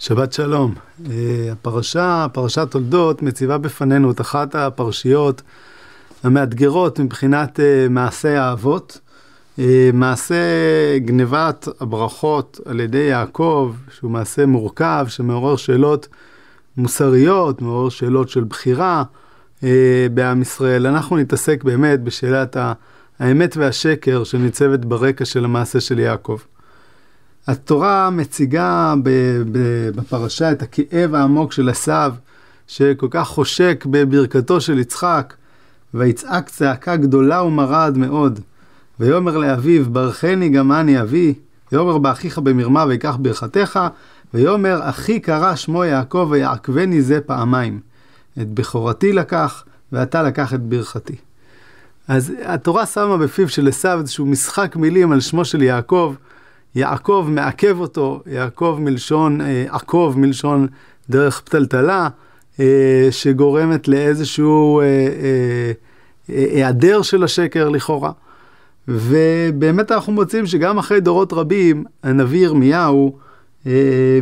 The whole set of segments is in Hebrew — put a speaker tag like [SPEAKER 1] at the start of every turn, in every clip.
[SPEAKER 1] שבת שלום. אה, הפרשה, פרשת תולדות, מציבה בפנינו את אחת הפרשיות המאתגרות מבחינת אה, מעשה האבות. אה, מעשה גנבת הברכות על ידי יעקב, שהוא מעשה מורכב, שמעורר שאלות מוסריות, מעורר שאלות של בחירה בעם ישראל. אנחנו נתעסק באמת בשאלת האמת והשקר שניצבת ברקע של המעשה של יעקב. התורה מציגה בפרשה את הכאב העמוק של עשיו, שכל כך חושק בברכתו של יצחק, ויצעק צעקה גדולה ומרה מאוד. ויאמר לאביו, ברכני גם אני אבי, ויאמר באחיך במרמה ויקח ברכתך, ויאמר אחי קרא שמו יעקב ויעקבני זה פעמיים. את בכורתי לקח, ואתה לקח את ברכתי. אז התורה שמה בפיו של עשיו איזשהו משחק מילים על שמו של יעקב, יעקב מעכב אותו, יעקב מלשון אה, עקוב, מלשון דרך פתלתלה, אה, שגורמת לאיזשהו אה, היעדר של השקר לכאורה. ובאמת אנחנו מוצאים שגם אחרי דורות רבים, הנביא ירמיהו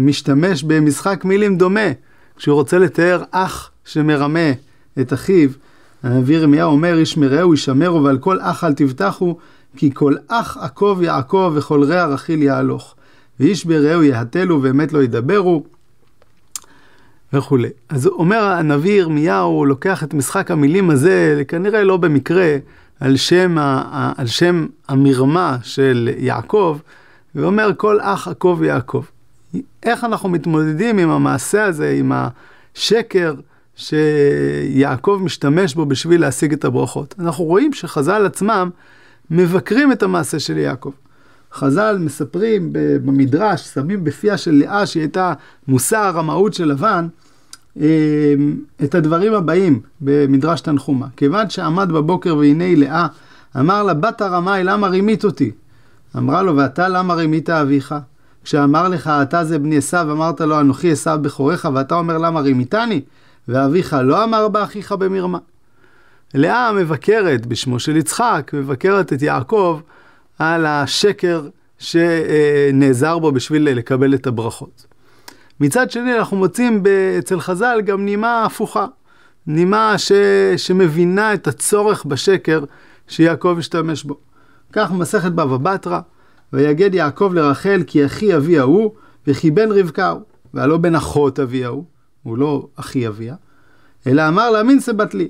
[SPEAKER 1] משתמש במשחק מילים דומה, כשהוא רוצה לתאר אח שמרמה את אחיו. הנביא ירמיהו אומר, איש מרעהו ישמרו ועל כל אח אל תבטחו, כי כל אח עקוב יעקב וכל רע רכיל יהלוך. ואיש ברעהו יהתלו ואמת לא ידברו. וכולי. אז אומר הנביא ירמיהו, לוקח את משחק המילים הזה, כנראה לא במקרה, על שם, על שם המרמה של יעקב, ואומר כל אח עקוב יעקב. איך אנחנו מתמודדים עם המעשה הזה, עם השקר שיעקב משתמש בו בשביל להשיג את הברכות? אנחנו רואים שחז"ל עצמם מבקרים את המעשה של יעקב. חז"ל מספרים במדרש, שמים בפיה של לאה, שהיא הייתה מושא הרמאות של לבן, אמ, את הדברים הבאים במדרש תנחומה. כיוון שעמד בבוקר והנה לאה, אמר לה, בת הרמאי, למה רימית אותי? אמרה לו, ואתה למה רימית אביך? כשאמר לך, אתה זה בני עשיו, אמרת לו, אנוכי עשיו בכורך, ואתה אומר, למה רימיתני? ואביך לא אמר באחיך במרמה. לאה מבקרת בשמו של יצחק, מבקרת את יעקב על השקר שנעזר בו בשביל לקבל את הברכות. מצד שני אנחנו מוצאים אצל חז"ל גם נימה הפוכה, נימה ש... שמבינה את הצורך בשקר שיעקב השתמש בו. כך מסכת בבא בתרא, ויגד יעקב לרחל כי אחי אבי ההוא, וכי בן רבקה הוא, והלא בן אחות אבי ההוא, הוא לא אחי אביה, אלא אמר לה מין סבת לי,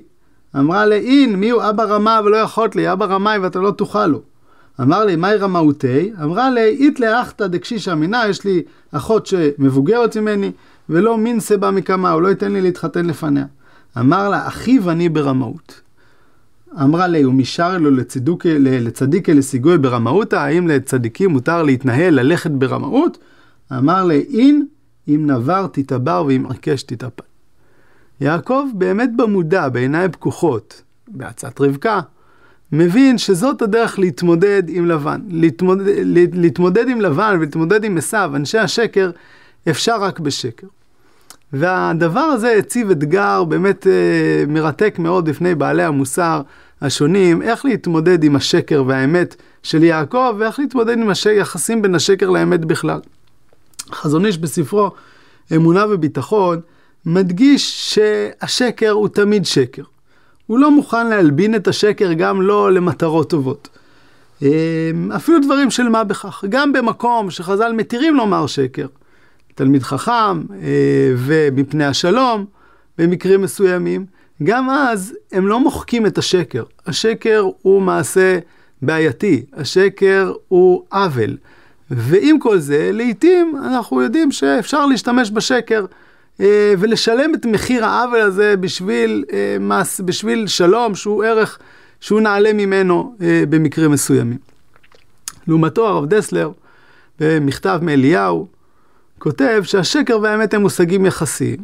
[SPEAKER 1] אמרה לי, אין, מי הוא אבא רמה ולא יכולת לי, אבא רמאי ואתה לא תוכל לו. אמר לי, מהי רמאותי? אמרה לי, אית לאחתא דקשישא מינה, יש לי אחות שמבוגרת ממני, ולא מין סבא מקמה, הוא לא ייתן לי להתחתן לפניה. אמר לה, אחיו אני ברמאות. אמרה לי, ומישר לו לצדיק, לצדיק לסיגוי ברמאותא, האם לצדיקים מותר להתנהל, ללכת ברמאות? אמר לי, אין, אם נבר תתבר ואם עקש תתאפל. יעקב באמת במודע, בעיניים פקוחות, בעצת רבקה, מבין שזאת הדרך להתמודד עם לבן. להתמודד, להתמודד עם לבן ולהתמודד עם עשיו, אנשי השקר, אפשר רק בשקר. והדבר הזה הציב אתגר באמת אה, מרתק מאוד בפני בעלי המוסר השונים, איך להתמודד עם השקר והאמת של יעקב, ואיך להתמודד עם היחסים בין השקר לאמת בכלל. חזון איש בספרו אמונה וביטחון, מדגיש שהשקר הוא תמיד שקר. הוא לא מוכן להלבין את השקר גם לא למטרות טובות. אמ, אפילו דברים של מה בכך. גם במקום שחז"ל מתירים לומר שקר, תלמיד חכם אה, ומפני השלום, במקרים מסוימים, גם אז הם לא מוחקים את השקר. השקר הוא מעשה בעייתי, השקר הוא עוול. ועם כל זה, לעתים אנחנו יודעים שאפשר להשתמש בשקר ולשלם את מחיר העוול הזה בשביל, אה, בשביל שלום שהוא ערך שהוא נעלה ממנו אה, במקרים מסוימים. לעומתו הרב דסלר, במכתב מאליהו, כותב שהשקר והאמת הם מושגים יחסיים.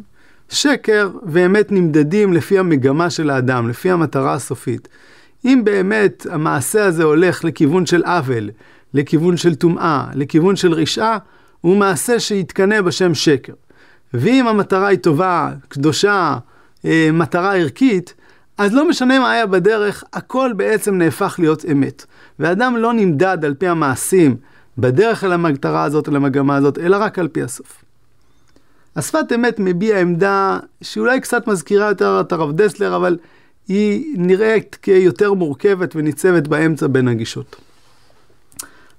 [SPEAKER 1] שקר ואמת נמדדים לפי המגמה של האדם, לפי המטרה הסופית. אם באמת המעשה הזה הולך לכיוון של עוול, לכיוון של טומאה, לכיוון של רשעה, הוא מעשה שיתקנא בשם שקר. ואם המטרה היא טובה, קדושה, אה, מטרה ערכית, אז לא משנה מה היה בדרך, הכל בעצם נהפך להיות אמת. ואדם לא נמדד על פי המעשים בדרך אל המטרה הזאת, אל המגמה הזאת, אלא רק על פי הסוף. השפת אמת מביע עמדה שאולי קצת מזכירה יותר את הרב דסלר, אבל היא נראית כיותר מורכבת וניצבת באמצע בין הגישות.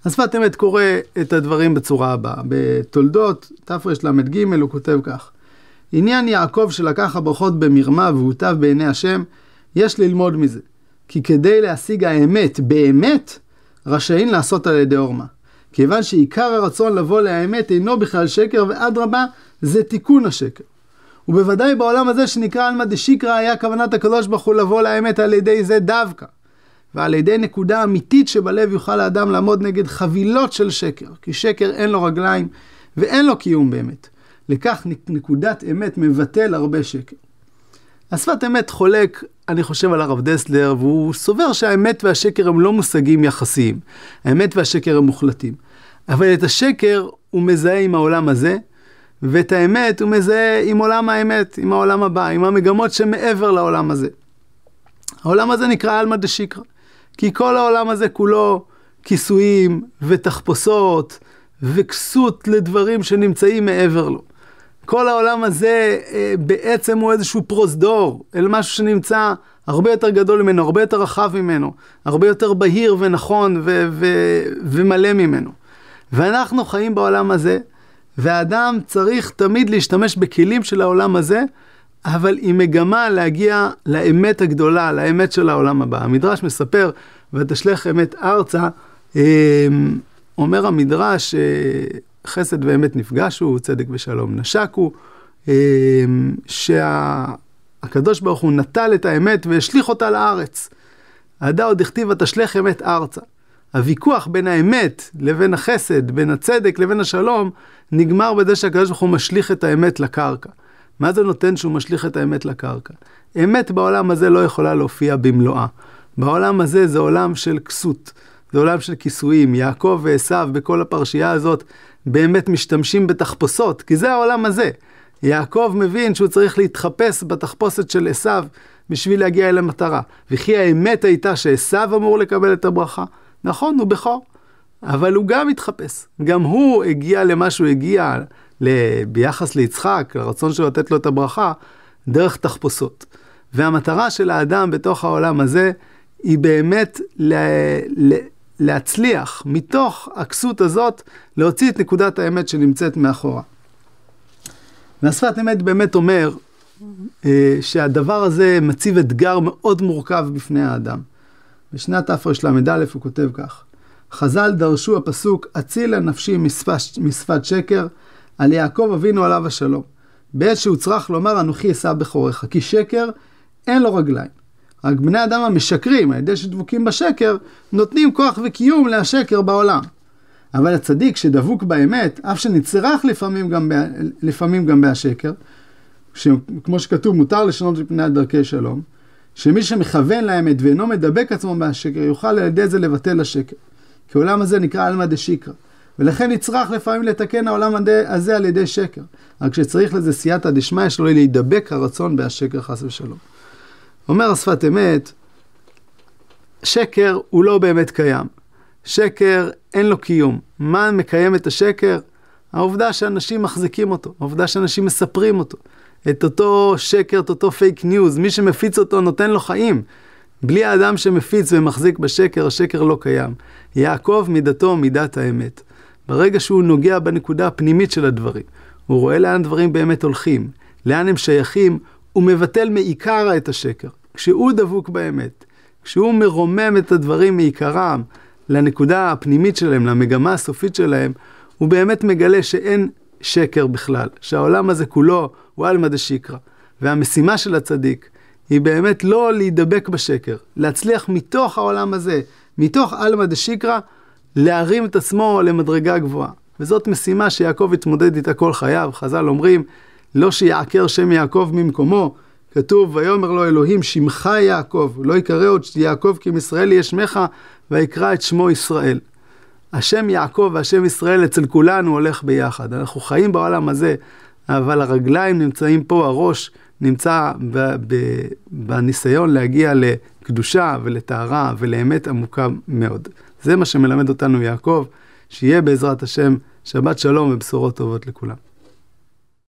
[SPEAKER 1] השפת אמת קורא את הדברים בצורה הבאה. בתולדות תרל"ג הוא כותב כך: עניין יעקב שלקח הברכות במרמה והוטב בעיני השם, יש ללמוד מזה. כי כדי להשיג האמת באמת, רשאים לעשות על ידי עורמה. כיוון שעיקר הרצון לבוא לאמת אינו בכלל שקר, ואדרבה, זה תיקון השקר. ובוודאי בעולם הזה שנקרא עלמא דשיקרא, היה כוונת הקדוש ברוך הוא לבוא לאמת על ידי זה דווקא. ועל ידי נקודה אמיתית שבלב יוכל האדם לעמוד נגד חבילות של שקר, כי שקר אין לו רגליים ואין לו קיום באמת. לכך נקודת אמת מבטל הרבה שקר. השפת אמת חולק, אני חושב, על הרב דסלר, והוא סובר שהאמת והשקר הם לא מושגים יחסיים. האמת והשקר הם מוחלטים. אבל את השקר הוא מזהה עם העולם הזה, ואת האמת הוא מזהה עם עולם האמת, עם העולם הבא, עם המגמות שמעבר לעולם הזה. העולם הזה נקרא עלמא דשיקרא, כי כל העולם הזה כולו כיסויים ותחפושות וכסות לדברים שנמצאים מעבר לו. כל העולם הזה אה, בעצם הוא איזשהו פרוזדור, אל משהו שנמצא הרבה יותר גדול ממנו, הרבה יותר רחב ממנו, הרבה יותר בהיר ונכון ו- ו- ומלא ממנו. ואנחנו חיים בעולם הזה, והאדם צריך תמיד להשתמש בכלים של העולם הזה, אבל עם מגמה להגיע לאמת הגדולה, לאמת של העולם הבא. המדרש מספר, ותשלך אמת ארצה, אה, אומר המדרש, אה, חסד ואמת נפגשו, צדק ושלום נשקו, אה, שהקדוש ברוך הוא נטל את האמת והשליך אותה לארץ. עדה עוד הכתיבה תשלך אמת ארצה. הוויכוח בין האמת לבין החסד, בין הצדק לבין השלום, נגמר בזה שהקדוש ברוך הוא משליך את האמת לקרקע. מה זה נותן שהוא משליך את האמת לקרקע? אמת בעולם הזה לא יכולה להופיע במלואה. בעולם הזה זה עולם של כסות, זה עולם של כיסויים. יעקב ועשו בכל הפרשייה הזאת באמת משתמשים בתחפושות, כי זה העולם הזה. יעקב מבין שהוא צריך להתחפש בתחפושת של עשו בשביל להגיע אל המטרה. וכי האמת הייתה שעשו אמור לקבל את הברכה. נכון, הוא בכור, אבל הוא גם התחפש. גם הוא הגיע למה שהוא הגיע ביחס ליצחק, לרצון שלו לתת לו את הברכה, דרך תחפושות. והמטרה של האדם בתוך העולם הזה היא באמת ל... ל... להצליח מתוך הכסות הזאת להוציא את נקודת האמת שנמצאת מאחורה. והשפת אמת באמת אומר אה, שהדבר הזה מציב אתגר מאוד מורכב בפני האדם. בשנת תרל"א הוא כותב כך: חז"ל דרשו הפסוק אצילה נפשי משפת, משפת שקר על יעקב אבינו עליו השלום. בעת שהוא צריך לומר אנוכי אשא בכורך, כי שקר אין לו רגליים. רק בני אדם המשקרים, על ידי שדבוקים בשקר, נותנים כוח וקיום להשקר בעולם. אבל הצדיק שדבוק באמת, אף שנצרך לפעמים גם, לפעמים גם בהשקר, כמו שכתוב, מותר לשנות את פני דרכי שלום, שמי שמכוון לאמת ואינו מדבק עצמו מהשקר, יוכל על ידי זה לבטל השקר. כי העולם הזה נקרא עלמא דשיקרא. ולכן נצרך לפעמים לתקן העולם הזה על ידי שקר. רק שצריך לזה סייעתא דשמיא שלא להידבק הרצון בהשקר חס ושלום. אומר השפת אמת, שקר הוא לא באמת קיים. שקר אין לו קיום. מה מקיים את השקר? העובדה שאנשים מחזיקים אותו, העובדה שאנשים מספרים אותו. את אותו שקר, את אותו fake news, מי שמפיץ אותו נותן לו חיים. בלי האדם שמפיץ ומחזיק בשקר, השקר לא קיים. יעקב מידתו מידת האמת. ברגע שהוא נוגע בנקודה הפנימית של הדברים, הוא רואה לאן דברים באמת הולכים, לאן הם שייכים, הוא מבטל מעיקרא את השקר. כשהוא דבוק באמת, כשהוא מרומם את הדברים מעיקרם לנקודה הפנימית שלהם, למגמה הסופית שלהם, הוא באמת מגלה שאין שקר בכלל, שהעולם הזה כולו הוא עלמא דשיקרא. והמשימה של הצדיק היא באמת לא להידבק בשקר, להצליח מתוך העולם הזה, מתוך עלמא דשיקרא, להרים את עצמו למדרגה גבוהה. וזאת משימה שיעקב התמודד איתה כל חייו. חז"ל אומרים, לא שיעקר שם יעקב ממקומו, כתוב, ויאמר לו אלוהים, שמך יעקב, לא יקרא עוד יעקב כי מישראל יהיה שמך, ויקרא את שמו ישראל. השם יעקב והשם ישראל אצל כולנו הולך ביחד. אנחנו חיים בעולם הזה, אבל הרגליים נמצאים פה, הראש נמצא ב- ב- בניסיון להגיע לקדושה ולטהרה ולאמת עמוקה מאוד. זה מה שמלמד אותנו יעקב, שיהיה בעזרת השם שבת שלום ובשורות טובות לכולם.